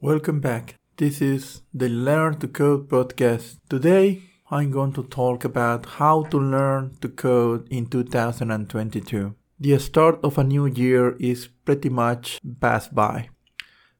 Welcome back. This is the Learn to Code podcast. Today, I'm going to talk about how to learn to code in 2022. The start of a new year is pretty much passed by.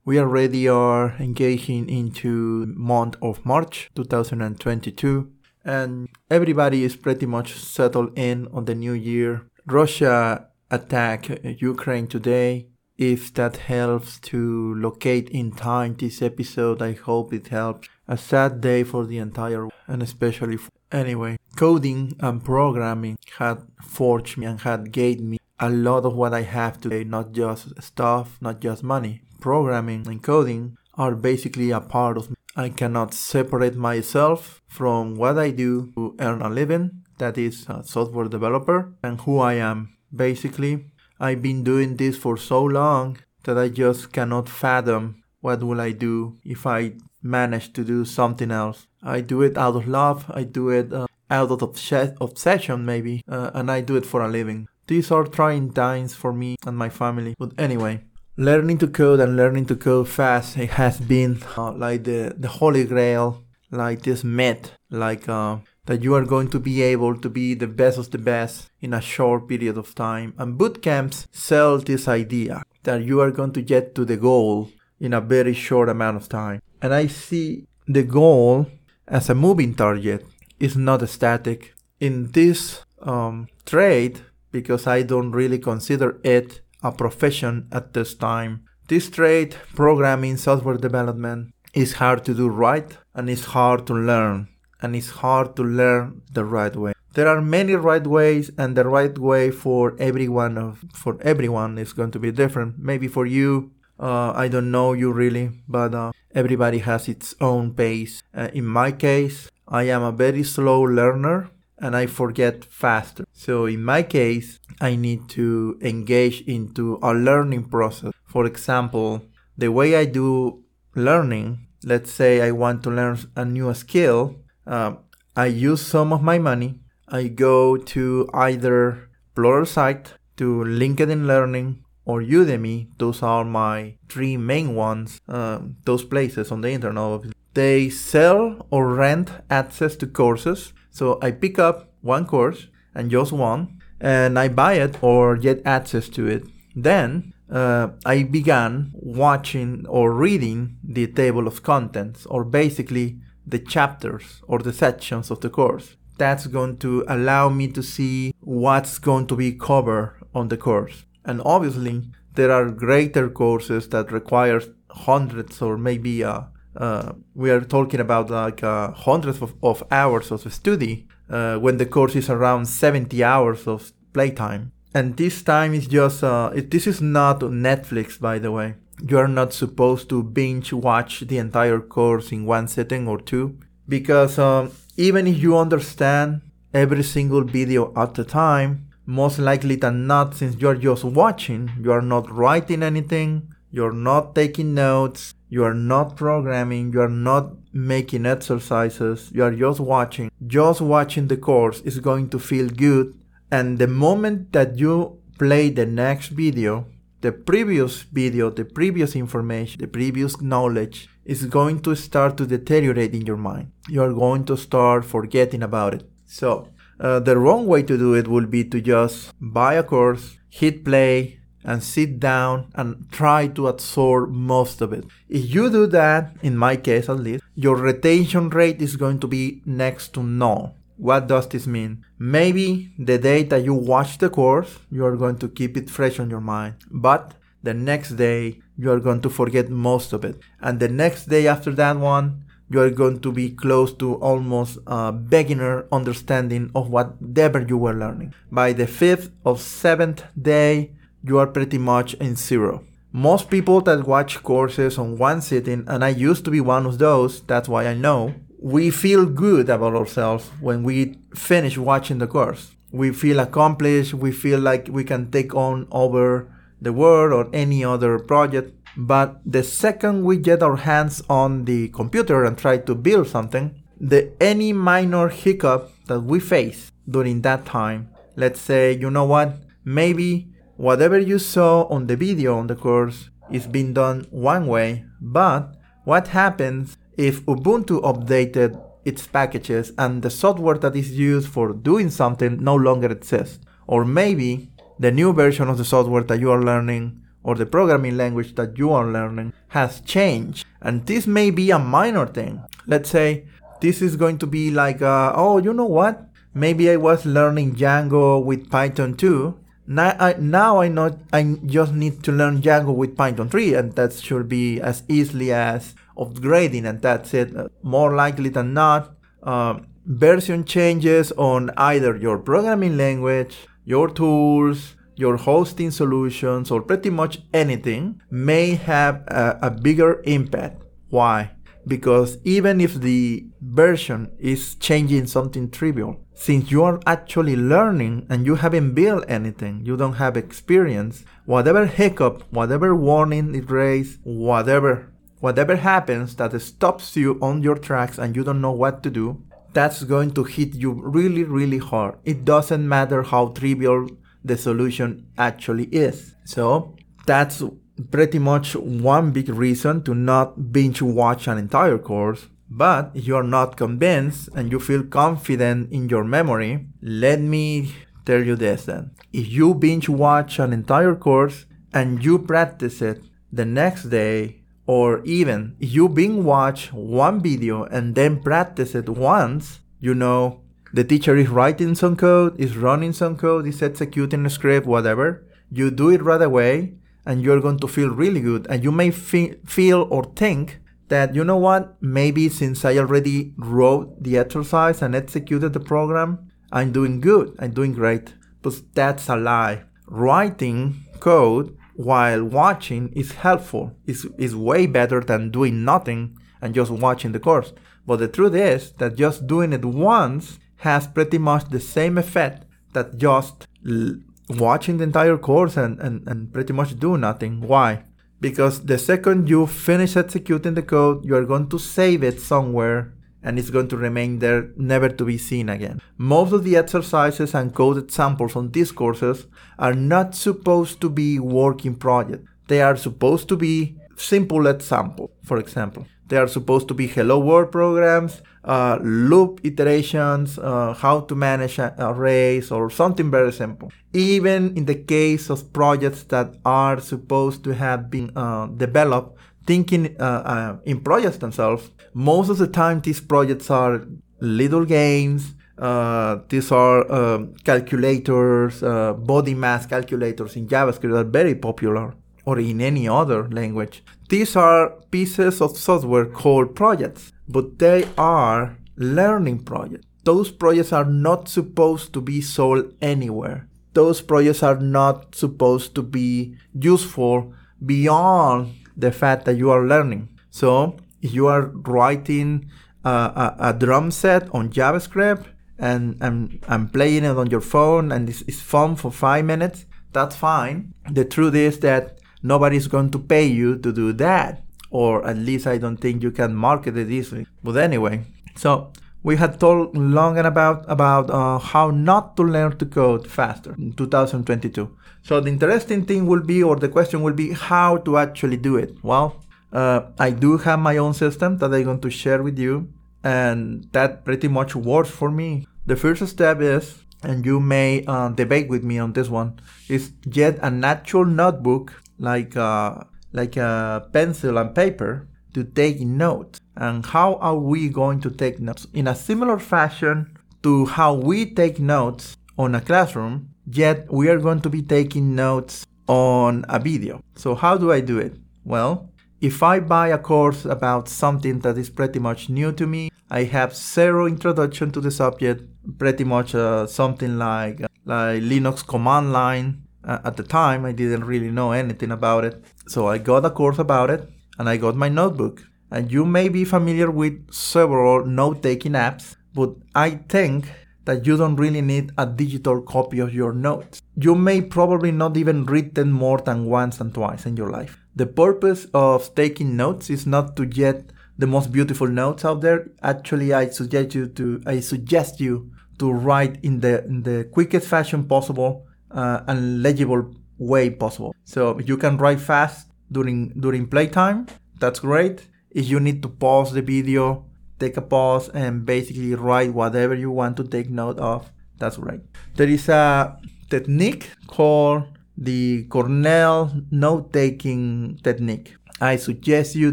We already are engaging into month of March 2022 and everybody is pretty much settled in on the new year. Russia attacked Ukraine today if that helps to locate in time this episode, I hope it helps. A sad day for the entire and especially for, anyway. Coding and programming had forged me and had gave me a lot of what I have today, not just stuff, not just money. Programming and coding are basically a part of me. I cannot separate myself from what I do to earn a living, that is a software developer, and who I am. Basically, I've been doing this for so long that I just cannot fathom what will I do if I manage to do something else. I do it out of love, I do it uh, out of obs- obsession maybe, uh, and I do it for a living. These are trying times for me and my family. But anyway, learning to code and learning to code fast it has been uh, like the, the holy grail, like this myth, like uh, that you are going to be able to be the best of the best in a short period of time. And boot camps sell this idea that you are going to get to the goal in a very short amount of time. And I see the goal as a moving target. It's not static. In this um, trade, because I don't really consider it a profession at this time, this trade, programming, software development, is hard to do right and it's hard to learn and it's hard to learn the right way. There are many right ways, and the right way for everyone of for everyone is going to be different. Maybe for you, uh, I don't know you really, but uh, everybody has its own pace. Uh, in my case, I am a very slow learner and I forget faster. So in my case, I need to engage into a learning process. For example, the way I do learning, let's say I want to learn a new skill, uh, I use some of my money. I go to either Pluralsight, to LinkedIn Learning, or Udemy. Those are my three main ones. Uh, those places on the internet. They sell or rent access to courses. So I pick up one course and just one, and I buy it or get access to it. Then uh, I began watching or reading the table of contents, or basically the chapters or the sections of the course. That's going to allow me to see what's going to be covered on the course. And obviously, there are greater courses that require hundreds or maybe uh, uh, we are talking about like uh, hundreds of, of, hours of study uh, when the course is around 70 hours of playtime. And this time is just, uh, it, this is not Netflix, by the way you are not supposed to binge watch the entire course in one sitting or two because um, even if you understand every single video at the time most likely than not since you're just watching you are not writing anything you're not taking notes you are not programming you are not making exercises you are just watching. Just watching the course is going to feel good and the moment that you play the next video the previous video, the previous information, the previous knowledge is going to start to deteriorate in your mind. You are going to start forgetting about it. So, uh, the wrong way to do it would be to just buy a course, hit play, and sit down and try to absorb most of it. If you do that, in my case at least, your retention rate is going to be next to none. What does this mean? Maybe the day that you watch the course, you are going to keep it fresh on your mind. But the next day, you are going to forget most of it. And the next day after that one, you are going to be close to almost a beginner understanding of whatever you were learning. By the fifth or seventh day, you are pretty much in zero. Most people that watch courses on one sitting, and I used to be one of those, that's why I know, we feel good about ourselves when we finish watching the course. We feel accomplished, we feel like we can take on over the world or any other project. But the second we get our hands on the computer and try to build something, the any minor hiccup that we face during that time, let's say, you know what, maybe whatever you saw on the video on the course is being done one way, but what happens if Ubuntu updated its packages and the software that is used for doing something no longer exists. Or maybe the new version of the software that you are learning or the programming language that you are learning has changed. And this may be a minor thing. Let's say this is going to be like, uh, oh, you know what? Maybe I was learning Django with Python 2. Now I, now I I just need to learn Django with Python 3, and that should be as easily as upgrading, and that's it. More likely than not, uh, version changes on either your programming language, your tools, your hosting solutions, or pretty much anything may have a, a bigger impact. Why? Because even if the version is changing something trivial, since you are actually learning and you haven't built anything, you don't have experience, whatever hiccup, whatever warning it raises, whatever whatever happens that stops you on your tracks and you don't know what to do, that's going to hit you really, really hard. It doesn't matter how trivial the solution actually is. So that's pretty much one big reason to not binge watch an entire course. But if you're not convinced and you feel confident in your memory, let me tell you this then. If you binge watch an entire course and you practice it the next day or even you binge watch one video and then practice it once, you know, the teacher is writing some code, is running some code, is executing a script, whatever. You do it right away and you're going to feel really good. And you may fe- feel or think that, you know what, maybe since I already wrote the exercise and executed the program, I'm doing good, I'm doing great. But that's a lie. Writing code while watching is helpful. Is is way better than doing nothing and just watching the course. But the truth is that just doing it once has pretty much the same effect that just l- watching the entire course and, and, and pretty much do nothing. Why? Because the second you finish executing the code, you are going to save it somewhere and it's going to remain there never to be seen again. Most of the exercises and code examples on these courses are not supposed to be working projects. They are supposed to be simple examples, for example. They are supposed to be hello world programs, uh, loop iterations, uh, how to manage arrays, or something very simple. Even in the case of projects that are supposed to have been uh, developed thinking uh, uh, in projects themselves, most of the time these projects are little games. Uh, these are uh, calculators, body mass calculators in JavaScript that are very popular, or in any other language. These are pieces of software called projects, but they are learning projects. Those projects are not supposed to be sold anywhere. Those projects are not supposed to be useful beyond the fact that you are learning. So if you are writing a, a, a drum set on JavaScript and, and, and playing it on your phone and it's, it's fun for five minutes, that's fine. The truth is that nobody's going to pay you to do that. Or at least I don't think you can market it easily. But anyway, so we had talked long and about about uh, how not to learn to code faster in 2022. So the interesting thing will be, or the question will be, how to actually do it. Well, uh, I do have my own system that I'm going to share with you, and that pretty much works for me. The first step is, and you may uh, debate with me on this one, is get a natural notebook like uh, like a pencil and paper to take notes. And how are we going to take notes? In a similar fashion to how we take notes on a classroom, yet we are going to be taking notes on a video. So how do I do it? Well, if I buy a course about something that is pretty much new to me, I have zero introduction to the subject, pretty much uh, something like, uh, like Linux command line. Uh, at the time, I didn't really know anything about it. So I got a course about it and I got my notebook. And you may be familiar with several note taking apps, but I think that you don't really need a digital copy of your notes. You may probably not even read them more than once and twice in your life. The purpose of taking notes is not to get the most beautiful notes out there. Actually, I suggest you to I suggest you to write in the in the quickest fashion possible uh, and legible way possible. So you can write fast during during playtime. That's great. if you need to pause the video, take a pause and basically write whatever you want to take note of. That's great. There is a technique called the Cornell note taking technique. I suggest you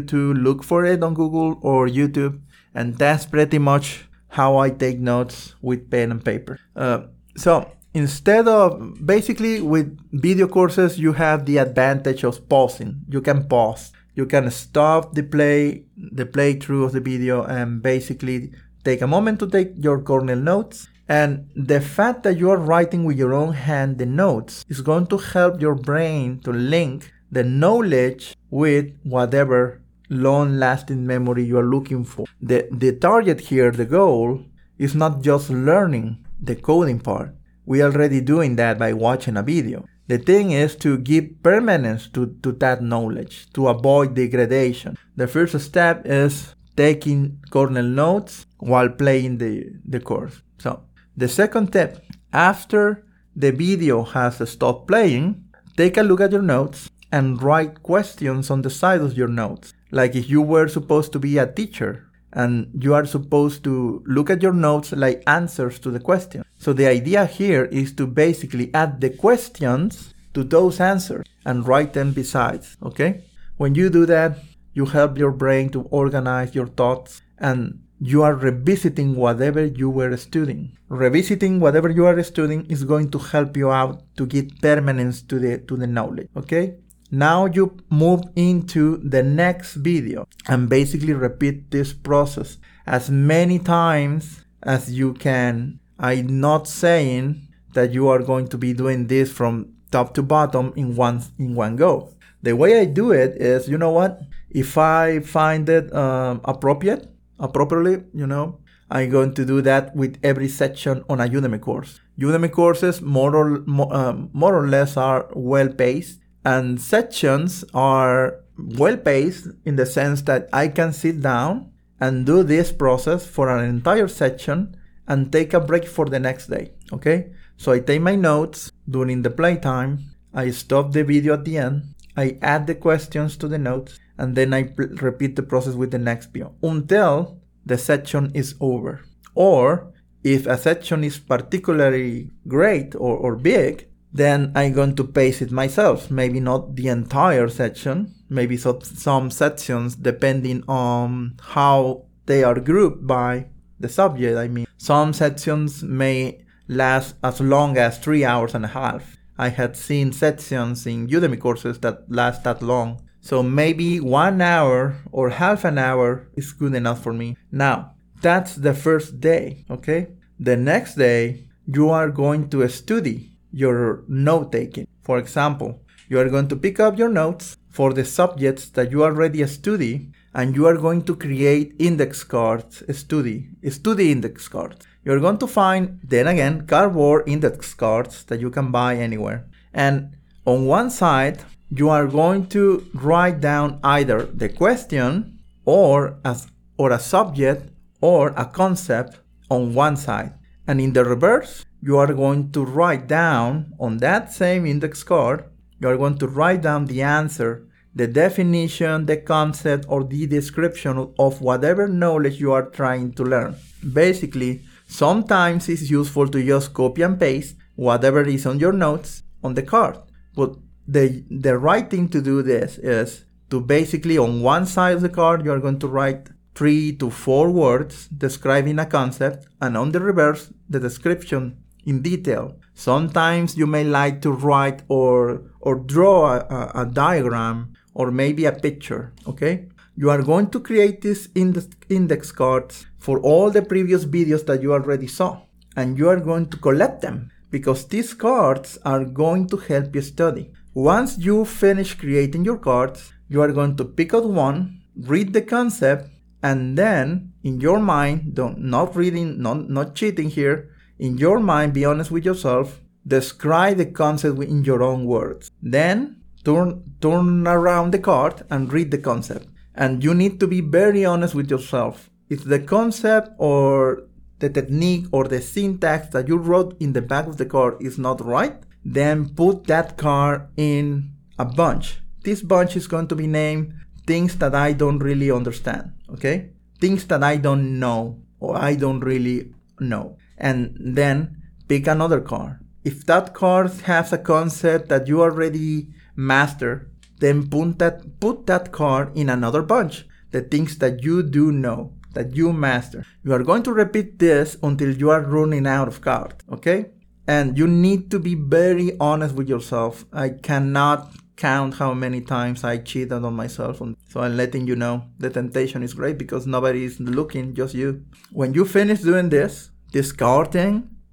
to look for it on Google or YouTube, and that's pretty much how I take notes with pen and paper. Uh, so instead of basically with video courses, you have the advantage of pausing. You can pause. You can stop the play, the playthrough of the video, and basically take a moment to take your Cornell notes. And the fact that you are writing with your own hand the notes is going to help your brain to link the knowledge with whatever long lasting memory you are looking for. The, the target here, the goal, is not just learning the coding part. We are already doing that by watching a video. The thing is to give permanence to, to that knowledge, to avoid degradation. The first step is taking Cornell notes while playing the, the course. So the second step, after the video has stopped playing, take a look at your notes and write questions on the side of your notes. Like if you were supposed to be a teacher and you are supposed to look at your notes like answers to the question. So the idea here is to basically add the questions to those answers and write them besides, okay? When you do that, you help your brain to organize your thoughts and you are revisiting whatever you were studying. Revisiting whatever you are studying is going to help you out to get permanence to the to the knowledge, okay? Now you move into the next video and basically repeat this process as many times as you can. I'm not saying that you are going to be doing this from top to bottom in one in one go. The way I do it is, you know what? If I find it um, appropriate, appropriately, you know, I'm going to do that with every section on a Udemy course. Udemy courses more or more, um, more or less are well paced and sections are well paced in the sense that I can sit down and do this process for an entire section and take a break for the next day. Okay? So I take my notes during the playtime, I stop the video at the end, I add the questions to the notes, and then I pl- repeat the process with the next video until the section is over. Or if a section is particularly great or, or big, then I'm going to paste it myself. Maybe not the entire section, maybe so, some sections depending on how they are grouped by the subject. I mean, some sections may last as long as three hours and a half. I had seen sections in Udemy courses that last that long. So maybe one hour or half an hour is good enough for me. Now, that's the first day, okay? The next day, you are going to study your note taking. For example, you are going to pick up your notes for the subjects that you already study and you are going to create index cards, study, study index cards. You're going to find, then again, cardboard index cards that you can buy anywhere. And on one side, you are going to write down either the question or as or a subject or a concept on one side. And in the reverse, you are going to write down on that same index card, you are going to write down the answer, the definition, the concept, or the description of whatever knowledge you are trying to learn. Basically, sometimes it's useful to just copy and paste whatever is on your notes on the card. But the, the right thing to do this is to basically on one side of the card, you are going to write three to four words describing a concept, and on the reverse, the description in detail. Sometimes you may like to write or, or draw a, a diagram or maybe a picture, okay? You are going to create these index, index cards for all the previous videos that you already saw, and you are going to collect them because these cards are going to help you study. Once you finish creating your cards, you are going to pick out one, read the concept, and then in your mind, don't not reading, not, not cheating here, in your mind, be honest with yourself, describe the concept in your own words. Then turn, turn around the card and read the concept. And you need to be very honest with yourself. If the concept or the technique or the syntax that you wrote in the back of the card is not right, then put that card in a bunch. This bunch is going to be named things that I don't really understand, okay? Things that I don't know or I don't really know. And then pick another card. If that card has a concept that you already master, then put that put that card in another bunch. The things that you do know, that you master. You are going to repeat this until you are running out of cards, okay? And you need to be very honest with yourself. I cannot count how many times I cheated on myself. So I'm letting you know the temptation is great because nobody is looking, just you. When you finish doing this, this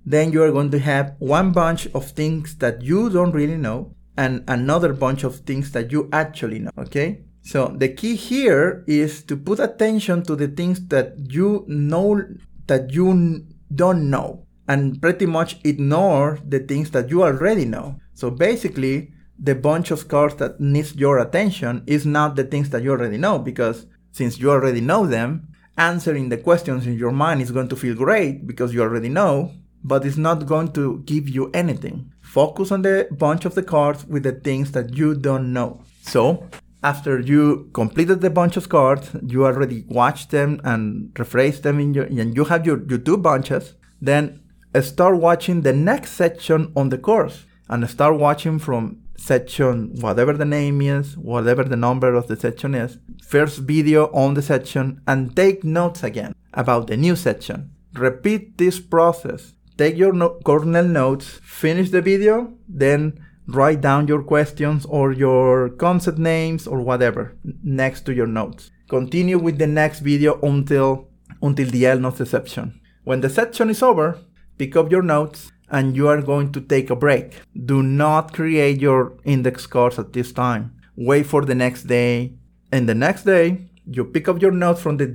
then you are going to have one bunch of things that you don't really know and another bunch of things that you actually know. Okay. So the key here is to put attention to the things that you know that you don't know and pretty much ignore the things that you already know. So basically, the bunch of cards that needs your attention is not the things that you already know because since you already know them, answering the questions in your mind is going to feel great because you already know, but it's not going to give you anything. Focus on the bunch of the cards with the things that you don't know. So, after you completed the bunch of cards, you already watched them and rephrased them in your, and you have your, your two bunches, then start watching the next section on the course and start watching from section, whatever the name is, whatever the number of the section is, first video on the section, and take notes again about the new section. Repeat this process. Take your no- Cornell notes, finish the video, then write down your questions or your concept names or whatever next to your notes. Continue with the next video until until the end of the section. When the section is over, pick up your notes and you are going to take a break. Do not create your index cards at this time. Wait for the next day. And the next day, you pick up your notes from the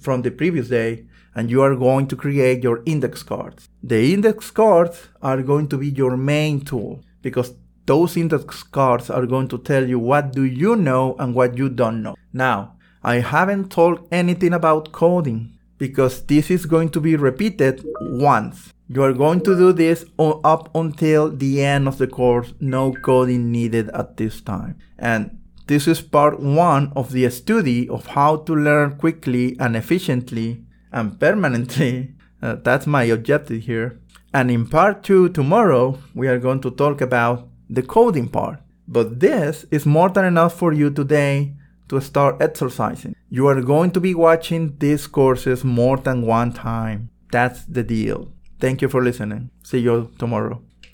from the previous day and you are going to create your index cards. The index cards are going to be your main tool because those index cards are going to tell you what do you know and what you don't know. Now, I haven't told anything about coding because this is going to be repeated once. You are going to do this up until the end of the course, no coding needed at this time. And this is part one of the study of how to learn quickly and efficiently and permanently. Uh, that's my objective here. And in part two, tomorrow, we are going to talk about the coding part. But this is more than enough for you today to start exercising. You are going to be watching these courses more than one time. That's the deal. Thank you for listening. See you tomorrow.